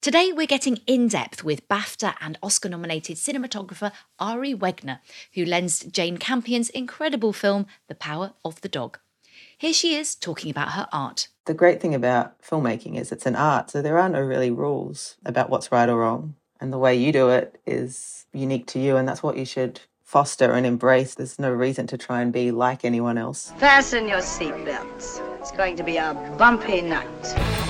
Today, we're getting in depth with BAFTA and Oscar nominated cinematographer Ari Wegner, who lensed Jane Campion's incredible film, The Power of the Dog. Here she is talking about her art. The great thing about filmmaking is it's an art, so there are no really rules about what's right or wrong. And the way you do it is unique to you, and that's what you should foster and embrace. There's no reason to try and be like anyone else. Fasten your seatbelts. It's going to be a bumpy night.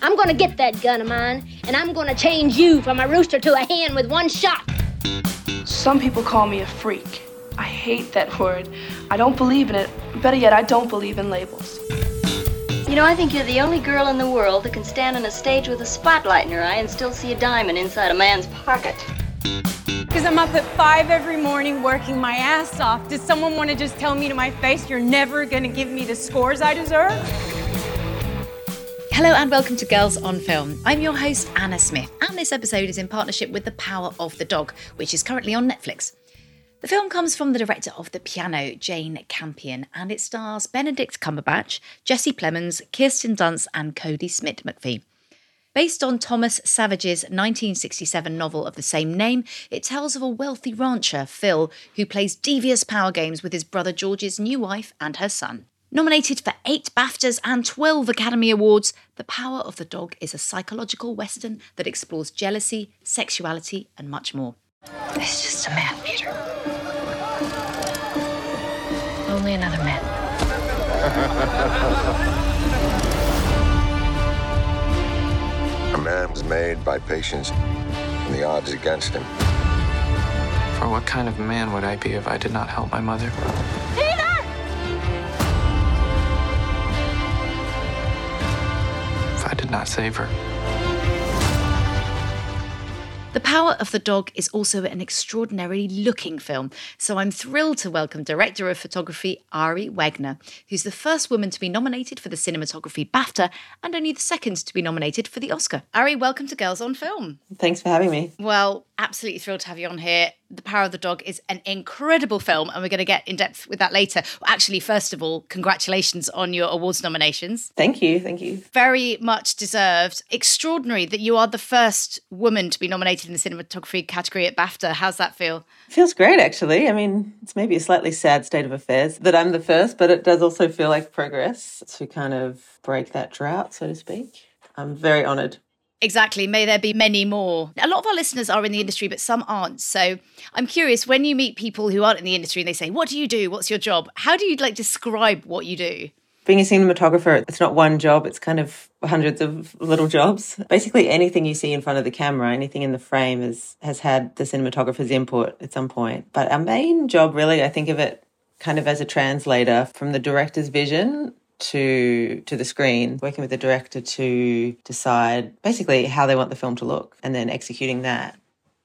I'm gonna get that gun of mine, and I'm gonna change you from a rooster to a hen with one shot. Some people call me a freak. I hate that word. I don't believe in it. Better yet, I don't believe in labels. You know, I think you're the only girl in the world that can stand on a stage with a spotlight in her eye and still see a diamond inside a man's pocket. Because I'm up at five every morning working my ass off. Does someone want to just tell me to my face, you're never going to give me the scores I deserve? Hello and welcome to Girls on Film. I'm your host, Anna Smith, and this episode is in partnership with The Power of the Dog, which is currently on Netflix. The film comes from the director of The Piano, Jane Campion, and it stars Benedict Cumberbatch, Jesse Plemons, Kirsten Dunst, and Kodi Smit-McPhee. Based on Thomas Savage's 1967 novel of the same name, it tells of a wealthy rancher, Phil, who plays devious power games with his brother George's new wife and her son. Nominated for eight BAFTAs and 12 Academy Awards, The Power of the Dog is a psychological western that explores jealousy, sexuality, and much more. It's just a man, Peter. Only another man. A man was made by patience, and the odds against him. For what kind of man would I be if I did not help my mother? If I did not save her. The Power of the Dog is also an extraordinarily looking film, so I'm thrilled to welcome director of photography Ari Wegner, who's the first woman to be nominated for the cinematography BAFTA and only the second to be nominated for the Oscar. Ari, welcome to Girls on Film. Thanks for having me. Well, absolutely thrilled to have you on here. The Power of the Dog is an incredible film, and we're going to get in depth with that later. Actually, first of all, congratulations on your awards nominations. Thank you. Thank you. Very much deserved. Extraordinary that you are the first woman to be nominated in the cinematography category at BAFTA. How's that feel? Feels great, actually. I mean, it's maybe a slightly sad state of affairs that I'm the first, but it does also feel like progress to kind of break that drought, so to speak. I'm very honoured. Exactly. May there be many more. A lot of our listeners are in the industry, but some aren't. So I'm curious when you meet people who aren't in the industry and they say, What do you do? What's your job? How do you like describe what you do? Being a cinematographer, it's not one job, it's kind of hundreds of little jobs. Basically, anything you see in front of the camera, anything in the frame is, has had the cinematographer's input at some point. But our main job, really, I think of it kind of as a translator from the director's vision to to the screen, working with the director to decide basically how they want the film to look, and then executing that.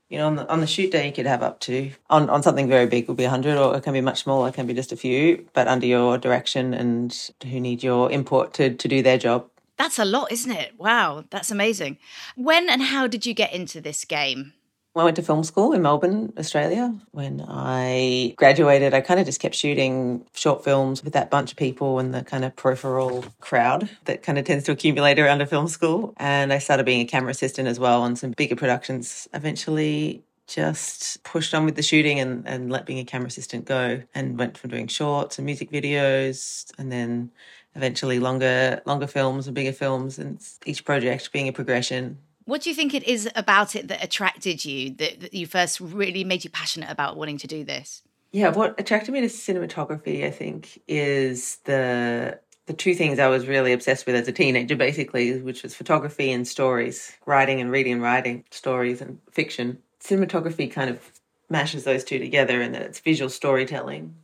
You know, on the, on the shoot day, you could have up to on, on something very big will be hundred, or it can be much smaller, it can be just a few, but under your direction and who need your input to to do their job. That's a lot, isn't it? Wow, that's amazing. When and how did you get into this game? I went to film school in Melbourne, Australia. When I graduated, I kind of just kept shooting short films with that bunch of people and the kind of peripheral crowd that kind of tends to accumulate around a film school. And I started being a camera assistant as well on some bigger productions. Eventually, just pushed on with the shooting and, and let being a camera assistant go and went from doing shorts and music videos and then eventually longer longer films and bigger films and each project being a progression what do you think it is about it that attracted you, that, that you first really made you passionate about wanting to do this? Yeah, what attracted me to cinematography, I think, is the the two things I was really obsessed with as a teenager, basically, which was photography and stories, writing and reading and writing stories and fiction. Cinematography kind of mashes those two together, and that it's visual storytelling.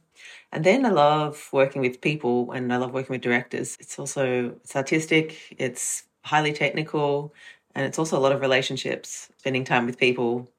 And then I love working with people, and I love working with directors. It's also it's artistic, it's highly technical, and it's also a lot of relationships, spending time with people.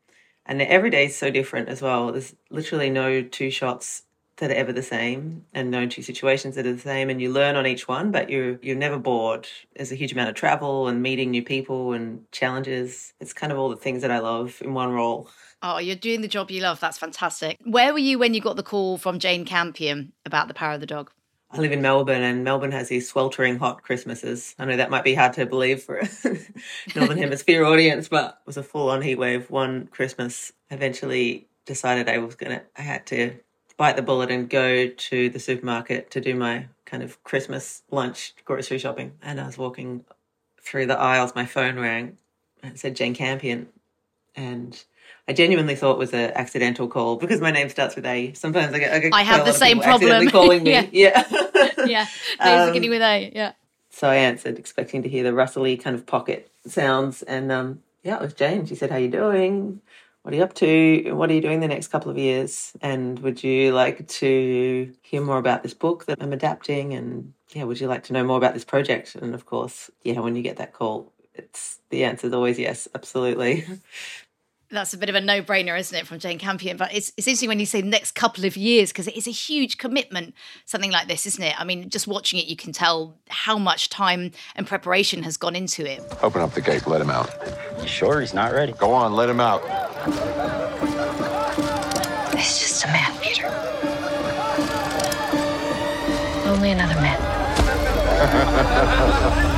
And every day is so different as well. There's literally no two shots that are ever the same and no two situations that are the same and you learn on each one but you're you're never bored there's a huge amount of travel and meeting new people and challenges it's kind of all the things that i love in one role Oh, you're doing the job you love. That's fantastic. Where were you when you got the call from Jane Campion about the power of the dog? I live in Melbourne, and Melbourne has these sweltering hot Christmases. I know that might be hard to believe for a Northern Hemisphere audience, but it was a full on heat wave. One Christmas, eventually decided I was gonna, I had to bite the bullet and go to the supermarket to do my kind of Christmas lunch grocery shopping. And I was walking through the aisles, my phone rang and it said Jane Campion. And I genuinely thought it was an accidental call because my name starts with A. Sometimes I get, I, get I have the same problem. calling me. Yeah. yeah. yeah, names Um, beginning with A. Yeah. So I answered, expecting to hear the rustly kind of pocket sounds, and um, yeah, it was Jane. She said, "How you doing? What are you up to? What are you doing the next couple of years? And would you like to hear more about this book that I'm adapting? And yeah, would you like to know more about this project?" And of course, yeah, when you get that call, it's the answer is always yes, absolutely. That's a bit of a no-brainer, isn't it, from Jane Campion? But it's, it's interesting when you say the next couple of years because it is a huge commitment, something like this, isn't it? I mean, just watching it, you can tell how much time and preparation has gone into it. Open up the gate, let him out. You sure he's not ready? Go on, let him out. He's just a man, Peter. Only another man.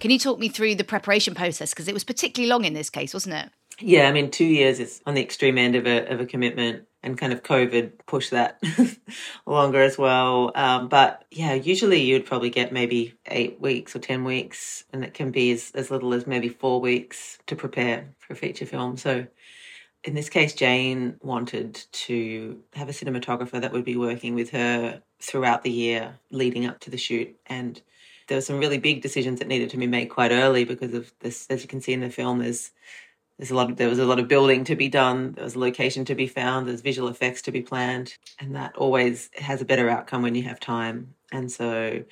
Can you talk me through the preparation process? Because it was particularly long in this case, wasn't it? Yeah, I mean, two years is on the extreme end of a of a commitment, and kind of COVID pushed that longer as well. Um, but yeah, usually you'd probably get maybe eight weeks or ten weeks, and it can be as, as little as maybe four weeks to prepare for a feature film. So in this case, Jane wanted to have a cinematographer that would be working with her throughout the year leading up to the shoot, and there were some really big decisions that needed to be made quite early because of this. As you can see in the film, there's there's a lot of, there was a lot of building to be done. There was a location to be found. There's visual effects to be planned. And that always has a better outcome when you have time. And so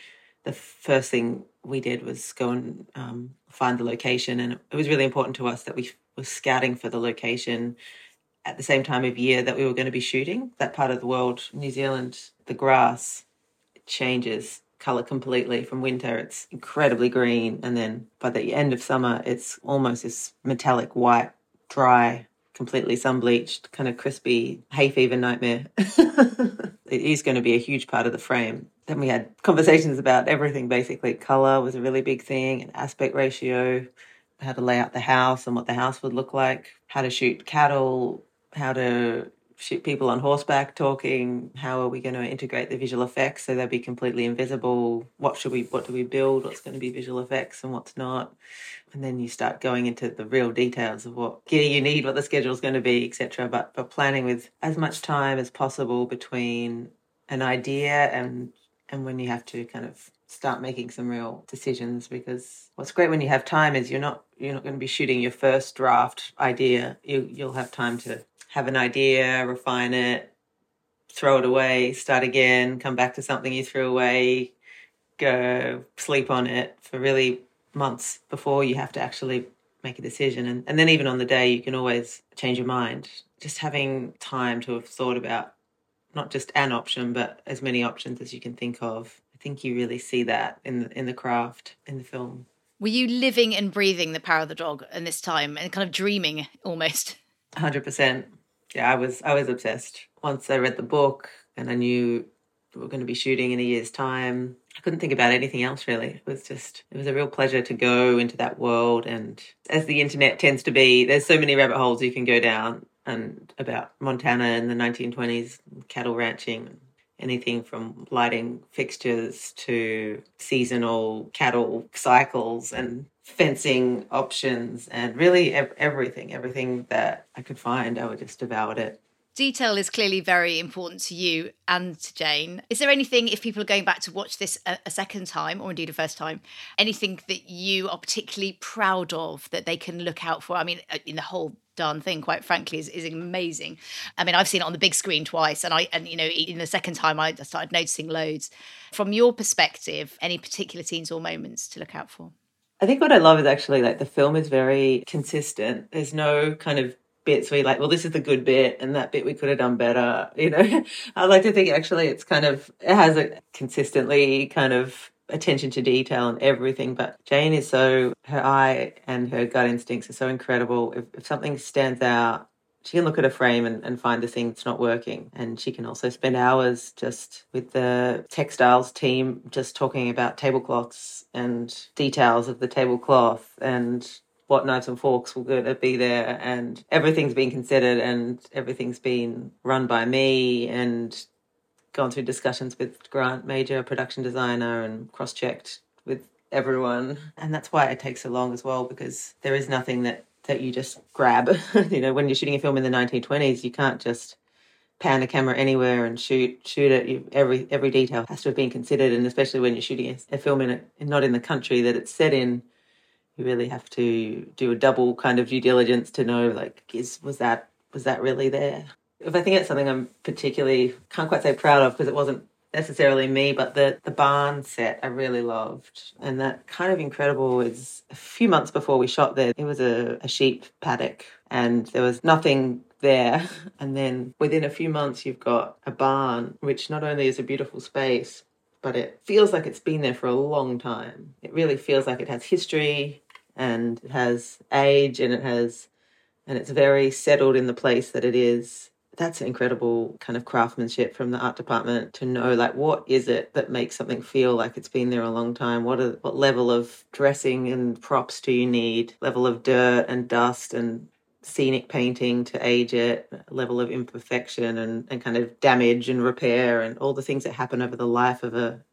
the first thing we did was go and um, find the location. And it was really important to us that we were scouting for the location at the same time of year that we were going to be shooting. That part of the world new zealand the grass changes color completely from winter it's incredibly green and then by the end of summer it's almost this metallic white dry completely sun bleached kind of crispy hay fever nightmare. It is going to be a huge part of the frame. Then we had conversations about everything basically. Color was a really big thing and aspect ratio how to lay out the house and what the house would look like how to shoot cattle how to people on horseback talking how are we going to integrate the visual effects so they'll be completely invisible? What should we what do we build? What's going to be visual effects and what's not? And then you start going into the real details of what gear you need what the schedule is going to be etc but but planning with as much time as possible between an idea and and when you have to kind of start making some real decisions because what's great when you have time is you're not you're not going to be shooting your first draft idea. You you'll have time to have an idea, refine it, throw it away, start again, come back to something you threw away, go sleep on it for really months before you have to actually make a decision. And, and then even on the day, you can always change your mind. Just having time to have thought about not just an option, but as many options as you can think of. I think you really see that in the, in the craft, in the film. Were you living and breathing the power of the dog in this time and kind of dreaming almost? Hundred percent. Yeah, I was I was obsessed. Once I read the book and I knew we were going to be shooting in a year's time, I couldn't think about anything else really. It was just it was a real pleasure to go into that world and as the internet tends to be, there's so many rabbit holes you can go down and about Montana in the 1920s, cattle ranching, anything from lighting fixtures to seasonal cattle cycles and fencing options and really ev- everything, everything that I could find, I would just devoured it. Detail is clearly very important to you and to Jane. Is there anything, if people are going back to watch this a, a second time or indeed a first time, anything that you are particularly proud of that they can look out for? I mean, uh, in the whole darn thing, quite frankly, is, is amazing. I mean, I've seen it on the big screen twice, and I, and you know, in the second time, I started noticing loads. From your perspective, any particular scenes or moments to look out for? I think what I love is actually like the film is very consistent. There's no kind of bits where you're like, well, this is the good bit and that bit we could have done better. You know, I like to think actually it's kind of, it has a consistently kind of attention to detail and everything. But Jane is so, her eye and her gut instincts are so incredible. If, if something stands out, she can look at a frame and, and find the thing that's not working. And she can also spend hours just with the textiles team, just talking about tablecloths and details of the tablecloth and what knives and forks will be there and everything's been considered and everything's been run by me and gone through discussions with Grant Major, production designer, and cross checked with everyone. And that's why it takes so long as well, because there is nothing that, that you just grab. you know, when you're shooting a film in the 1920s, you can't just pan a camera anywhere and shoot shoot it. You, every every detail has to have been considered, and especially when you're shooting a, a film in it, not in the country that it's set in, you really have to do a double kind of due diligence to know like is was that was that really there if I think it's something I'm particularly can't quite say proud of because it wasn't necessarily me, but the the barn set I really loved, and that kind of incredible is a few months before we shot there, it was a, a sheep paddock, and there was nothing there, and then within a few months you've got a barn, which not only is a beautiful space, but it feels like it's been there for a long time. It really feels like it has history and it has age and it has and it's very settled in the place that it is that's incredible kind of craftsmanship from the art department to know like what is it that makes something feel like it's been there a long time? What are, what level of dressing and props do you need? Level of dirt and dust and scenic painting to age it? Level of imperfection and, and kind of damage and repair and all the things that happen over the life of a,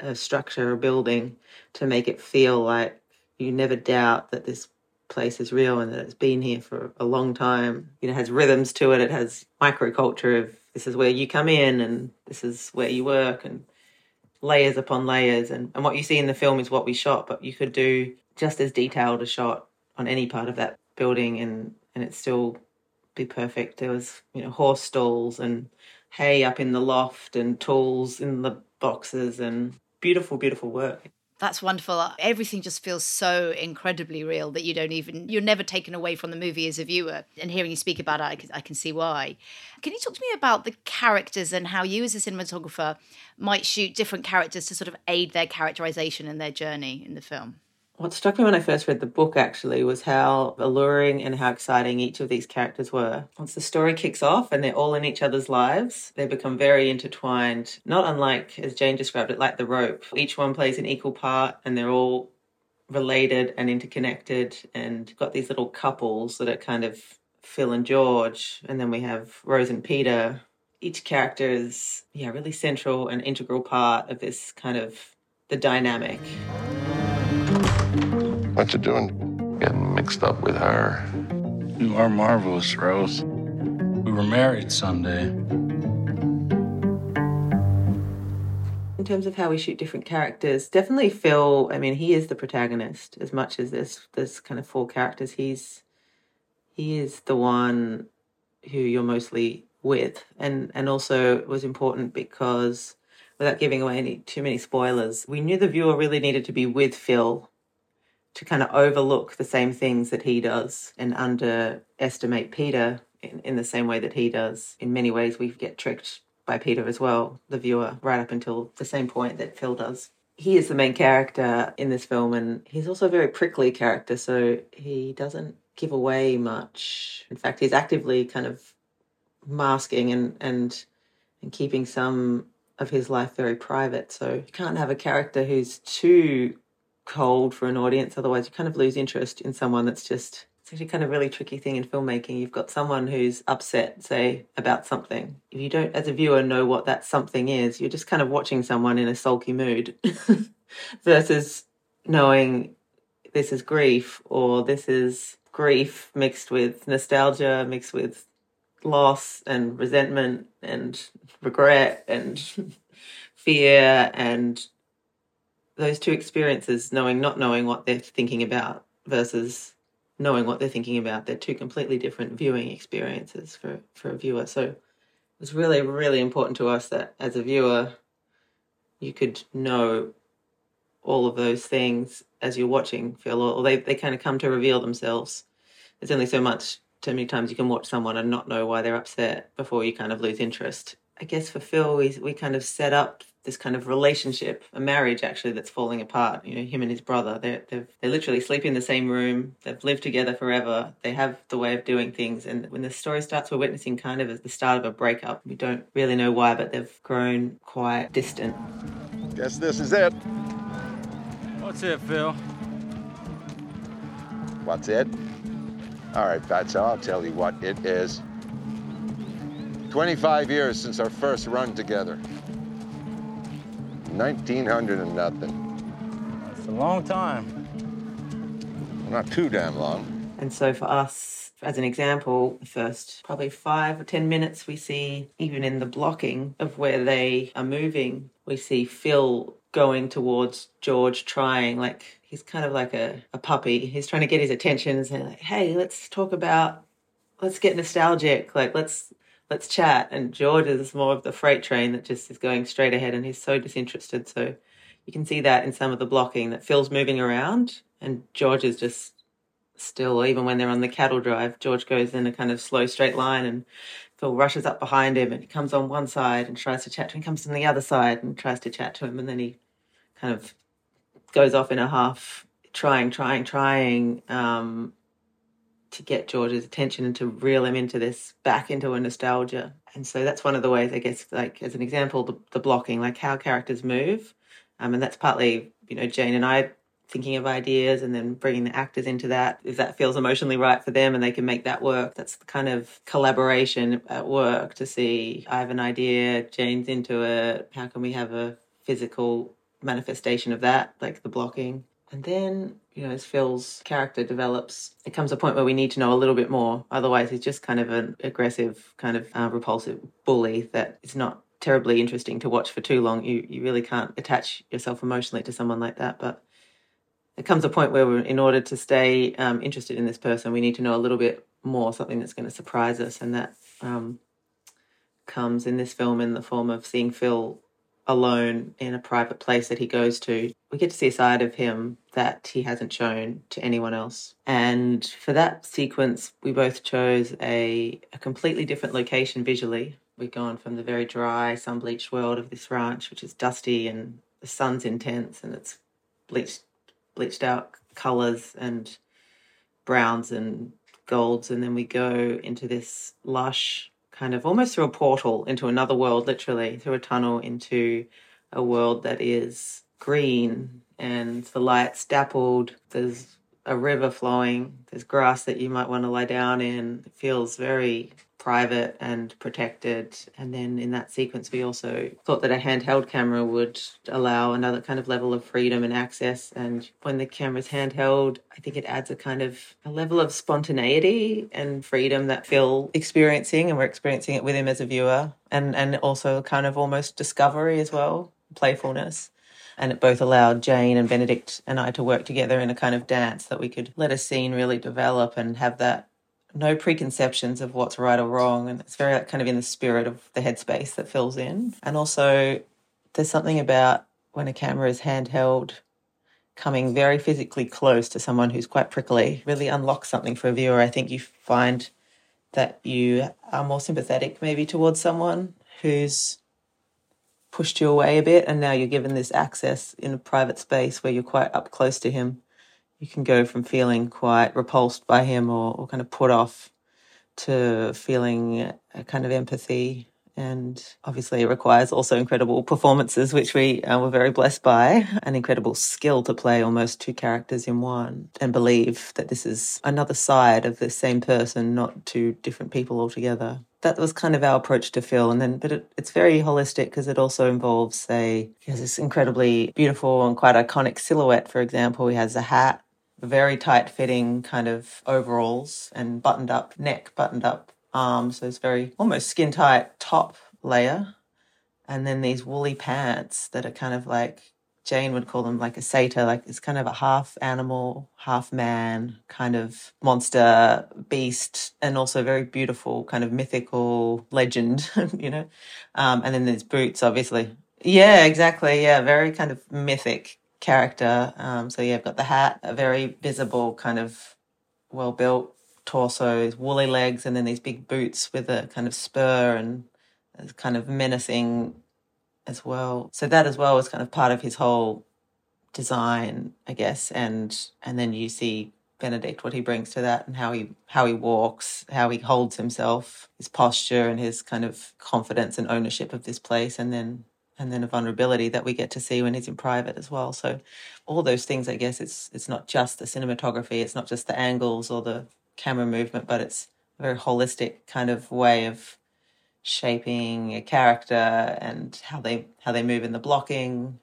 a structure or building to make it feel like you never doubt that this place is real and that it's been here for a long time. You know, has rhythms to it. It has microculture of this is where you come in and this is where you work and layers upon layers. And, and what you see in the film is what we shot, but you could do just as detailed a shot on any part of that building and, and it still be perfect. There was, you know, horse stalls and hay up in the loft and tools in the boxes and beautiful, beautiful work. That's wonderful. Everything just feels so incredibly real that you don't even, you're never taken away from the movie as a viewer. And hearing you speak about it, I can, I can see why. Can you talk to me about the characters and how you, as a cinematographer, might shoot different characters to sort of aid their characterization and their journey in the film? What struck me when I first read the book actually was how alluring and how exciting each of these characters were. Once the story kicks off and they're all in each other's lives, they become very intertwined, not unlike, as Jane described it, like the rope. Each one plays an equal part and they're all related and interconnected and got these little couples that are kind of Phil and George. And then we have Rose and Peter. Each character is, yeah, really central and integral part of this kind of the dynamic. What you doing? Getting mixed up with her. You are marvelous, Rose. We were married Sunday. In terms of how we shoot different characters, definitely Phil. I mean, he is the protagonist as much as this. there's kind of four characters. He's he is the one who you're mostly with, and and also it was important because without giving away any too many spoilers, we knew the viewer really needed to be with Phil to kind of overlook the same things that he does and underestimate Peter in, in the same way that he does. In many ways, we get tricked by Peter as well, the viewer, right up until the same point that Phil does. He is the main character in this film, and he's also a very prickly character, so he doesn't give away much. In fact, he's actively kind of masking and, and, and keeping some of his life very private. So you can't have a character who's too cold for an audience. Otherwise, you kind of lose interest in someone that's just. It's actually kind of really tricky thing in filmmaking. You've got someone who's upset, say, about something. If you don't, as a viewer, know what that something is, you're just kind of watching someone in a sulky mood versus knowing this is grief or this is grief mixed with nostalgia, mixed with loss and resentment and regret and fear and those two experiences, knowing not knowing what they're thinking about versus knowing what they're thinking about, they're two completely different viewing experiences for, for a viewer. So it was really, really important to us that as a viewer, you could know all of those things as you're watching, Phil, or they, they kind of come to reveal themselves. There's only so much, too many times you can watch someone and not know why they're upset before you kind of lose interest. I guess for Phil, we, we kind of set up this kind of relationship, a marriage actually that's falling apart. You know, him and his brother, they're, they they literally sleep in the same room. They've lived together forever. They have the way of doing things. And when the story starts, we're witnessing kind of as the start of a breakup. We don't really know why, but they've grown quite distant. Guess this is it. What's it, Phil? What's it? All right, Fatso, I'll tell you what it is. 25 years since our first run together. 1900 and nothing. That's a long time. Not too damn long. And so for us, as an example, the first probably five or ten minutes, we see, even in the blocking of where they are moving, we see Phil going towards George, trying like he's kind of like a, a puppy. He's trying to get his attention and say, like, hey, let's talk about, let's get nostalgic. Like, let's let's chat. And George is more of the freight train that just is going straight ahead and he's so disinterested. So you can see that in some of the blocking that Phil's moving around and George is just still, even when they're on the cattle drive, George goes in a kind of slow straight line and Phil rushes up behind him and he comes on one side and tries to chat to him, comes on the other side and tries to chat to him and then he kind of goes off in a huff, trying, trying, trying um, to get George's attention and to reel him into this back into a nostalgia. And so that's one of the ways, I guess, like as an example, the, the blocking, like how characters move. Um, and that's partly, you know, Jane and I thinking of ideas and then bringing the actors into that. If that feels emotionally right for them and they can make that work, that's the kind of collaboration at work to see I have an idea, Jane's into it. How can we have a physical manifestation of that, like the blocking? And then, you know, as Phil's character develops, it comes a point where we need to know a little bit more. Otherwise, he's just kind of an aggressive, kind of uh, repulsive bully that is not terribly interesting to watch for too long. You you really can't attach yourself emotionally to someone like that. But it comes a point where, in order to stay um, interested in this person, we need to know a little bit more, something that's going to surprise us, and that um, comes in this film in the form of seeing Phil alone in a private place that he goes to. We get to see a side of him that he hasn't shown to anyone else. And for that sequence, we both chose a, a completely different location visually. We've gone from the very dry, sun bleached world of this ranch, which is dusty and the sun's intense and it's bleached bleached out colours and browns and golds. And then we go into this lush kind of almost through a portal into another world, literally through a tunnel into a world that is green and the light's dappled. There's a river flowing. There's grass that you might want to lie down in. It feels very private and protected. And then in that sequence, we also thought that a handheld camera would allow another kind of level of freedom and access. And when the camera's handheld, I think it adds a kind of a level of spontaneity and freedom that Phil experiencing, and we're experiencing it with him as a viewer, and and also kind of almost discovery as well, playfulness and it both allowed Jane and Benedict and I to work together in a kind of dance that we could let a scene really develop and have that no preconceptions of what's right or wrong. And it's very kind of in the spirit of the headspace that Phil's in. And also, there's something about when a camera is handheld, coming very physically close to someone who's quite prickly really unlocks something for a viewer. I think you find that you are more sympathetic maybe towards someone who's pushed you away a bit and now you're given this access in a private space where you're quite up close to him you can go from feeling quite repulsed by him or, or kind of put off to feeling a kind of empathy. And obviously, it requires also incredible performances, which we uh, were very blessed by, an incredible skill to play almost two characters in one and believe that this is another side of the same person, not two different people altogether that was kind of our approach to Phil. And then, but it, it's very holistic because it also involves, say, he has this incredibly beautiful and quite iconic silhouette. For example, he has a hat very tight fitting kind of overalls and buttoned up neck, buttoned up arms. So it's very almost skin tight top layer. And then these woolly pants that are kind of like Jane would call them like a satyr, like it's kind of a half animal, half man kind of monster beast, and also very beautiful kind of mythical legend, you know. Um, and then there's boots, obviously. Yeah, exactly. Yeah, very kind of mythic character. Um, so yeah, I've got the hat, a very visible kind of well built torso, woolly legs, and then these big boots with a kind of spur and kind of menacing as well. So that as well was kind of part of his whole design, I guess. And and then you see Benedict what he brings to that and how he how he walks, how he holds himself, his posture and his kind of confidence and ownership of this place and then and then a vulnerability that we get to see when he's in private as well. So all those things I guess it's it's not just the cinematography, it's not just the angles or the camera movement, but it's a very holistic kind of way of shaping a character and how they how they move in the blocking,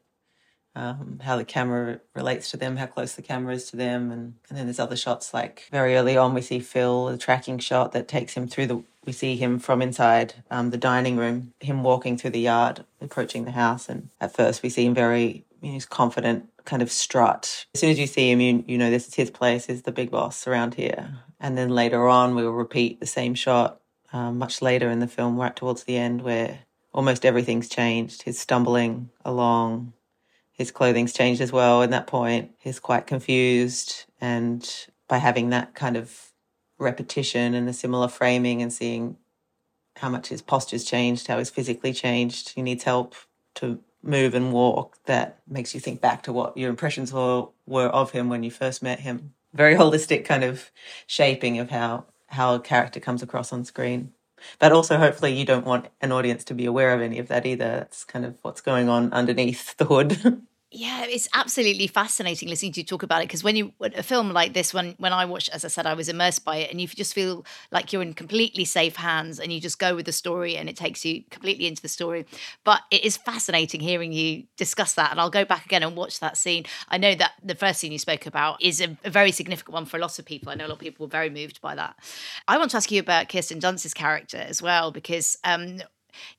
um, how the camera relates to them, how close the camera is to them, and, and then there's other shots like very early on we see Phil, the tracking shot that takes him through the. We see him from inside um, the dining room, him walking through the yard, approaching the house, and at first we see him very, you know, he's confident, kind of strut. As soon as you see him, you you know this is his place, he's the big boss around here. And then later on, we will repeat the same shot um, much later in the film, right towards the end, where almost everything's changed. He's stumbling along, his clothing's changed as well. in that point, he's quite confused. And by having that kind of repetition and a similar framing and seeing how much his posture's changed, how he's physically changed, he needs help to move and walk, that makes you think back to what your impressions were, were of him when you first met him. Very holistic kind of shaping of how, how a character comes across on screen. But also, hopefully, you don't want an audience to be aware of any of that either. That's kind of what's going on underneath the hood. Yeah, it's absolutely fascinating listening to you talk about it because when you a film like this, when when I watched, as I said, I was immersed by it, and you just feel like you're in completely safe hands, and you just go with the story, and it takes you completely into the story. But it is fascinating hearing you discuss that, and I'll go back again and watch that scene. I know that the first scene you spoke about is a, a very significant one for a lot of people. I know a lot of people were very moved by that. I want to ask you about Kirsten Dunst's character as well because um,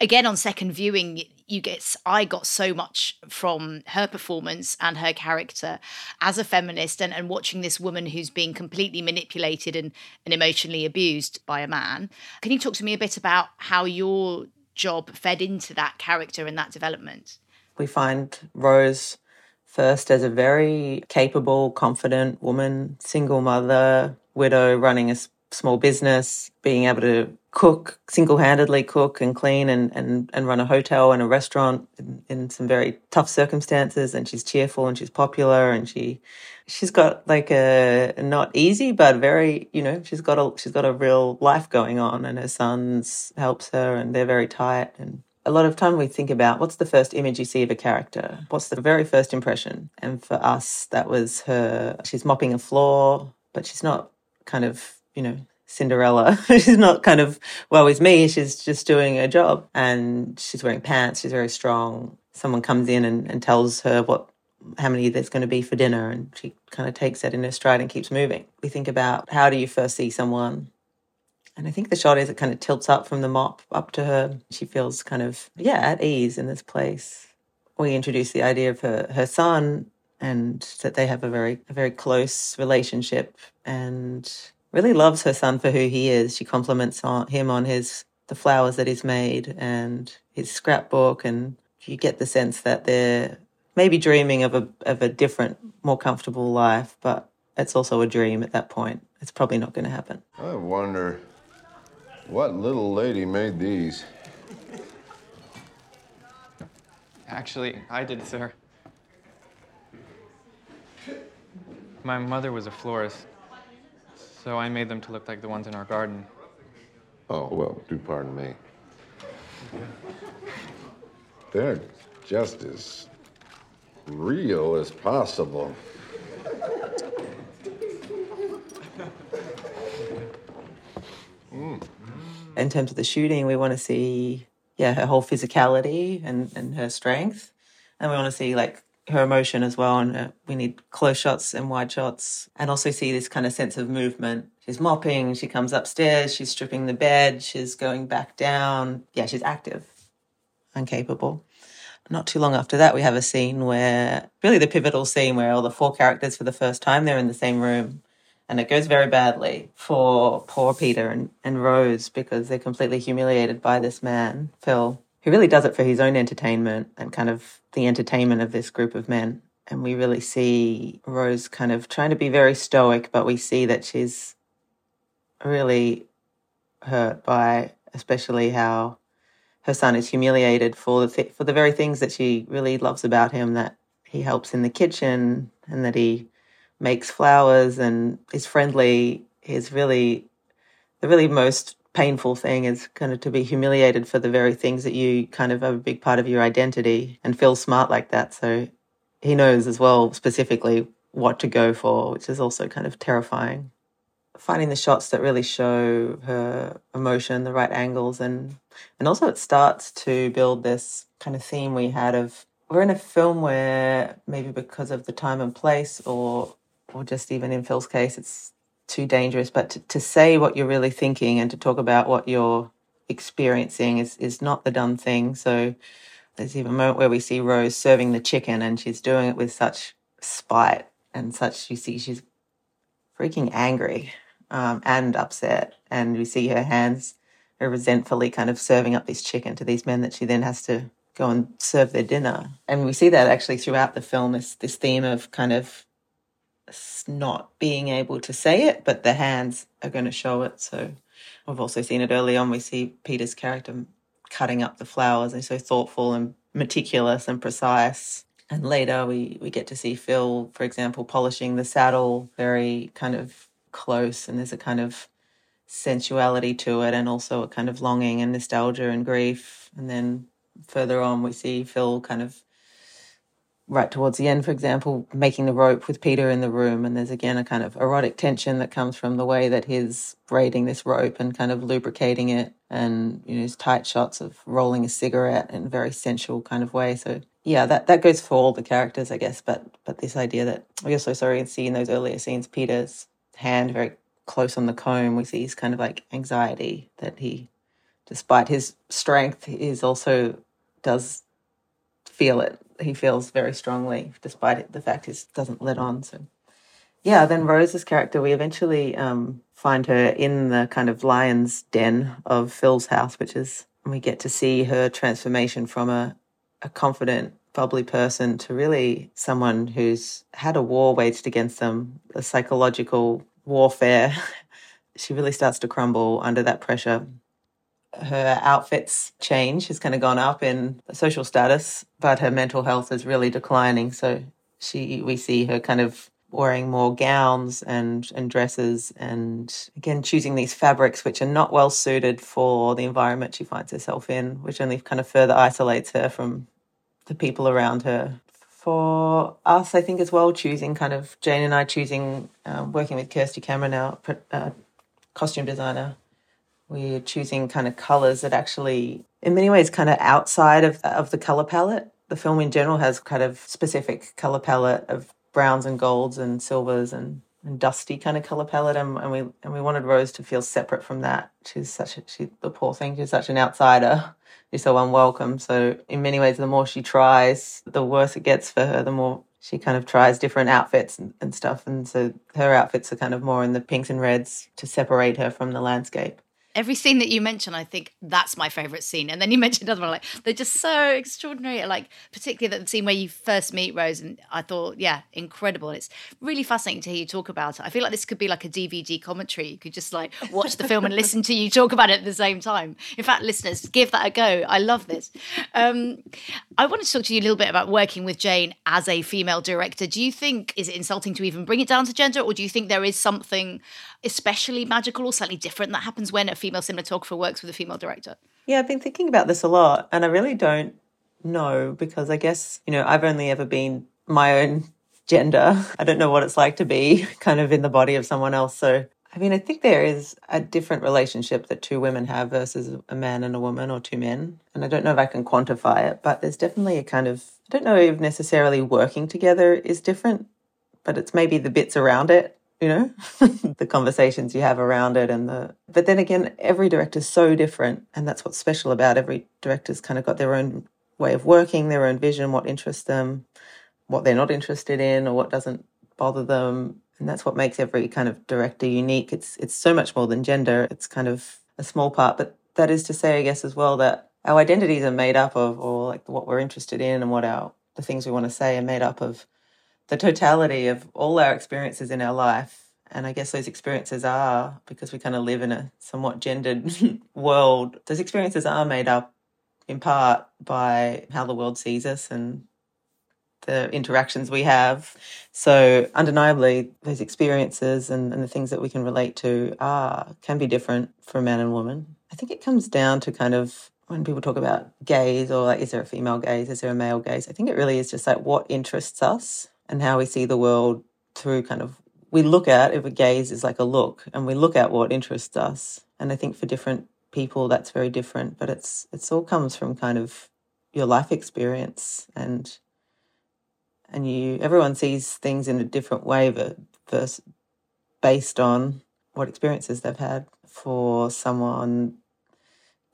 again on second viewing you get i got so much from her performance and her character as a feminist and, and watching this woman who's being completely manipulated and, and emotionally abused by a man. Can you talk to me a bit about how your job fed into that character and that development? We find rose first as a very capable confident woman single mother widow running a small business being able to cook single-handedly cook and clean and, and, and run a hotel and a restaurant in, in some very tough circumstances. And she's cheerful and she's popular and she she's got like a not easy but very you know she's got a she's got a real life going on and her sons helps her and they're very tight. And a lot of time we think about what's the first image you see of a character? What's the very first impression? And for us that was her she's mopping a floor but she's not kind of you know Cinderella. she's not kind of, well, with me, she's just doing her job and she's wearing pants. She's very strong. Someone comes in and, and tells her what, how many there's going to be for dinner. And she kind of takes that in her stride and keeps moving. We think about how do you first see someone? And I think the shot is it kind of tilts up from the mop up to her. She feels kind of, yeah, at ease in this place. We introduce the idea of her, her son and that they have a very, a very close relationship and really loves her son for who he is. She compliments on him on his the flowers that he's made and his scrapbook, and you get the sense that they're maybe dreaming of a of a different, more comfortable life, but it's also a dream at that point. It's probably not going to happen. I wonder what little lady made these. Actually, I did, sir. My mother was a florist. So I made them to look like the ones in our garden. Oh, well, do pardon me. They're just as real as possible. Mm. In terms of the shooting, we want to see, yeah, her whole physicality and, and her strength. And we want to see like her emotion as well. And uh, we need close shots and wide shots, and also see this kind of sense of movement. She's mopping, she comes upstairs, she's stripping the bed, she's going back down. Yeah, she's active and capable. Not too long after that, we have a scene where, really the pivotal scene where all the four characters for the first time, they're in the same room. And it goes very badly for poor Peter and, and Rose because they're completely humiliated by this man, Phil he really does it for his own entertainment and kind of the entertainment of this group of men. And we really see Rose kind of trying to be very stoic, but we see that she's really hurt by especially how her son is humiliated for the th- for the very things that she really loves about him that he helps in the kitchen and that he makes flowers and is friendly is really the really most painful thing is kind of to be humiliated for the very things that you kind of are a big part of your identity and feel smart like that. So he knows as well specifically what to go for which is also kind of terrifying. Finding the shots that really show her emotion the right angles and and also it starts to build this kind of theme we had of we're in a film where maybe because of the time and place or or just even in Phil's case it's too dangerous but to, to say what you're really thinking and to talk about what you're experiencing is is not the done thing so there's even a moment where we see Rose serving the chicken and she's doing it with such spite and such you see she's freaking angry um, and upset and we see her hands are resentfully kind of serving up this chicken to these men that she then has to go and serve their dinner. And we see that actually throughout the film, this this theme of kind of not being able to say it, but the hands are going to show it. So we've also seen it early on. We see Peter's character cutting up the flowers. They're so thoughtful and meticulous and precise. And later we, we get to see Phil, for example, polishing the saddle, very kind of close. And there's a kind of sensuality to it and also a kind of longing and nostalgia and grief. And then further on, we see Phil kind of right towards the end, for example, making the rope with Peter in the room. And there's again a kind of erotic tension that comes from the way that he's braiding this rope and kind of lubricating it. And, you know, his tight shots of rolling a cigarette in a very sensual kind of way. So, yeah, that, that goes for all the characters, I guess. But but this idea that oh, we also sorry see in those earlier scenes Peter's hand very close on the comb, we see his kind of like anxiety that he, despite his strength, is also does feel it. He feels very strongly, despite the fact he doesn't let on. So, yeah. Then Rose's character, we eventually um, find her in the kind of lion's den of Phil's house, which is we get to see her transformation from a a confident, bubbly person to really someone who's had a war waged against them, a psychological warfare. she really starts to crumble under that pressure her outfits change. She's kind of gone up in social status, but her mental health is really declining. So she, we see her kind of wearing more gowns and and dresses, and again choosing these fabrics which are not well suited for the environment she finds herself in, which only kind of further isolates her from the people around her. For us, I think as well, choosing kind of Jane and I choosing um, working with Kirsty Cameron, our uh, costume designer we're choosing kind of colors that actually, in many ways, kind of outside of, of the color palette. The film in general has kind of specific color palette of browns and golds and silvers and, and dusty kind of color palette. And, and we and we wanted Rose to feel separate from that. She's such a, she, the poor thing, she's such an outsider. She's so unwelcome. So in many ways, the more she tries, the worse it gets for her. The more she kind of tries different outfits and, and stuff. And so her outfits are kind of more in the pinks and reds to separate her from the landscape every scene that you mention, I think that's my favorite scene. And then you mentioned another one, like they're just so extraordinary. Like particularly the scene where you first meet Rose, and I thought, yeah, incredible. It's really fascinating to hear you talk about it. I feel like this could be like a DVD commentary. You could just like watch the film and listen to you talk about it at the same time. In fact, listeners, give that a go. I love this. Um, I wanted to talk to you a little bit about working with Jane as a female director. Do you think is it insulting to even bring it down to gender, or do you think there is something especially magical or slightly different that happens when a female cinematographer works with a female director? Yeah, I've been thinking about this a lot, and I really don't know because I guess, you know, I've only ever been my own gender. I don't know what it's like to be kind of in the body of someone else. So, I mean, I think there is a different relationship that two women have versus a man and a woman or two men. And I don't know if I can quantify it, but there's definitely a kind of, I don't know if necessarily working together is different, but it's maybe the bits around it you know the conversations you have around it and the but then again every director's so different and that's what's special about every director's kind of got their own way of working their own vision what interests them what they're not interested in or what doesn't bother them. And that's what makes every kind of director unique. It's it's so much more than gender. It's kind of a small part but that is to say i guess as well that our identities are made up of or like what we're interested in and what our the things we want to say are made up of the totality of all our experiences in our life. And I guess those experiences are, because we kind of live in a somewhat gendered world, those experiences are made up in part by how the world sees us and the interactions we have. So undeniably, those experiences and, and the things that we can relate to are can be different for man and woman. I think it comes down to kind of when people talk about gaze or like, is there a female gaze, is there a male gaze? I think it really is just like what interests us and how we see the world through kind of we look at if a gaze is like a look and we look at what interests us. And I think for different people that's very different, but it's it's all comes from kind of your life experience and and you everyone sees things in a different way versus based on what experiences they've had for someone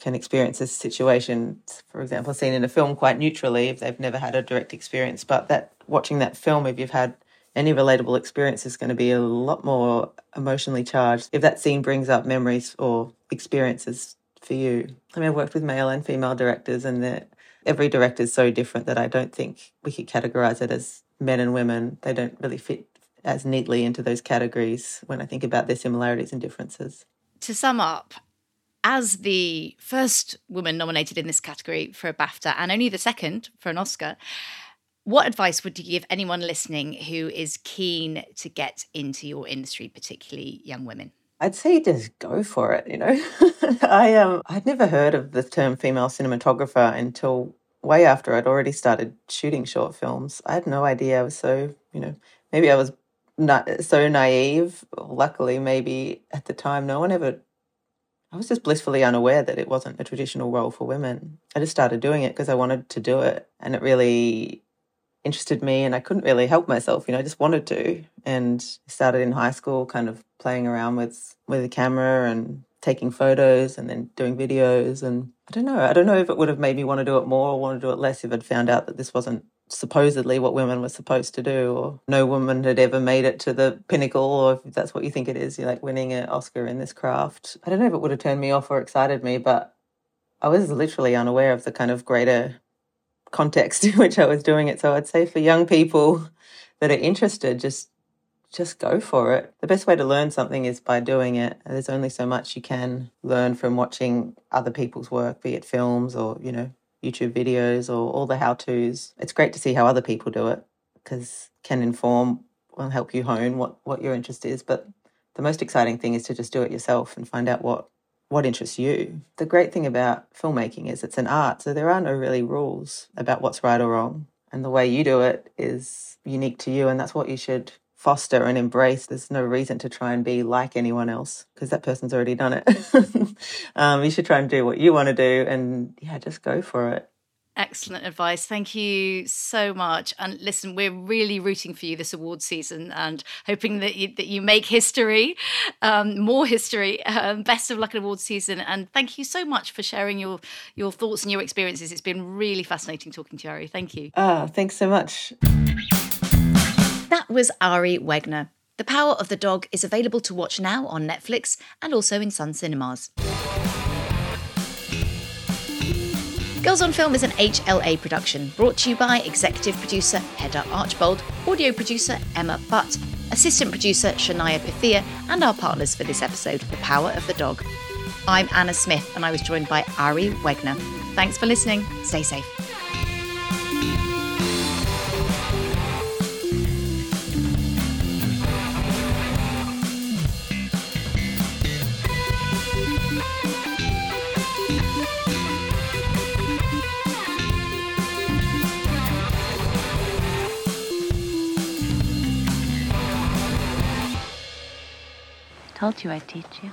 can experience a situation for example seen in a film quite neutrally if they've never had a direct experience but that watching that film if you've had any relatable experience is going to be a lot more emotionally charged. If that scene brings up memories or experiences for you. I mean i've worked with male and female directors and every director is so different that i don't think we could categorize it as men and women. They don't really fit as neatly into those categories when i think about their similarities and differences. To sum up as the first woman nominated in this category for a BAFTA and only the second for an Oscar, what advice would you give anyone listening who is keen to get into your industry, particularly young women? I'd say just go for it. You know, I um I'd never heard of the term female cinematographer until way after I'd already started shooting short films. I had no idea. I was so you know maybe I was not so naive. Luckily, maybe at the time, no one ever I was just blissfully unaware that it wasn't a traditional role for women. I just started doing it because I wanted to do it and it really interested me and I couldn't really help myself, you know, I just wanted to. And started in high school kind of playing around with with a camera and taking photos and then doing videos and I don't know, I don't know if it would have made me want to do it more or want to do it less if I'd found out that this wasn't supposedly what women were supposed to do, or no woman had ever made it to the pinnacle, or if that's what you think it is, you're like winning an Oscar in this craft. I don't know if it would have turned me off or excited me, but I was literally unaware of the kind of greater context in which I was doing it. So I'd say for young people that are interested, just just go for it. The best way to learn something is by doing it. There's only so much you can learn from watching other people's work, be it films or, you know, YouTube videos or all the how to's. It's great to see how other people do it because can inform will help you hone what, what your interest is. But the most exciting thing is to just do it yourself and find out what what interests you. The great thing about filmmaking is it's an art, so there are no really rules about what's right or wrong. And the way you do it is unique to you, and that's what you should foster and embrace. There's no reason to try and be like anyone else because that person's already done it. um, you should try and do what you want to do and yeah, just go for it. Excellent advice. Thank you so much. And listen, we're really rooting for you this award season and hoping that you, that you make history, um, more history. Um, best of luck in award season. And thank you so much for sharing your your thoughts and your experiences. It's been really fascinating talking to you, Ari. Thank you. Ah, thanks so much. That was Ari Wegner. The Power of the Dog is available to watch now on Netflix and also in Sun Cinemas. Girls on Film is an HLA production brought to you by executive producer Hedda Archbold, audio producer Emma Butt, assistant producer Shania Pythia, and our partners for this episode, The Power of the Dog. I'm Anna Smith, and I was joined by Ari Wegner. Thanks for listening. Stay safe. Told you I'd teach you.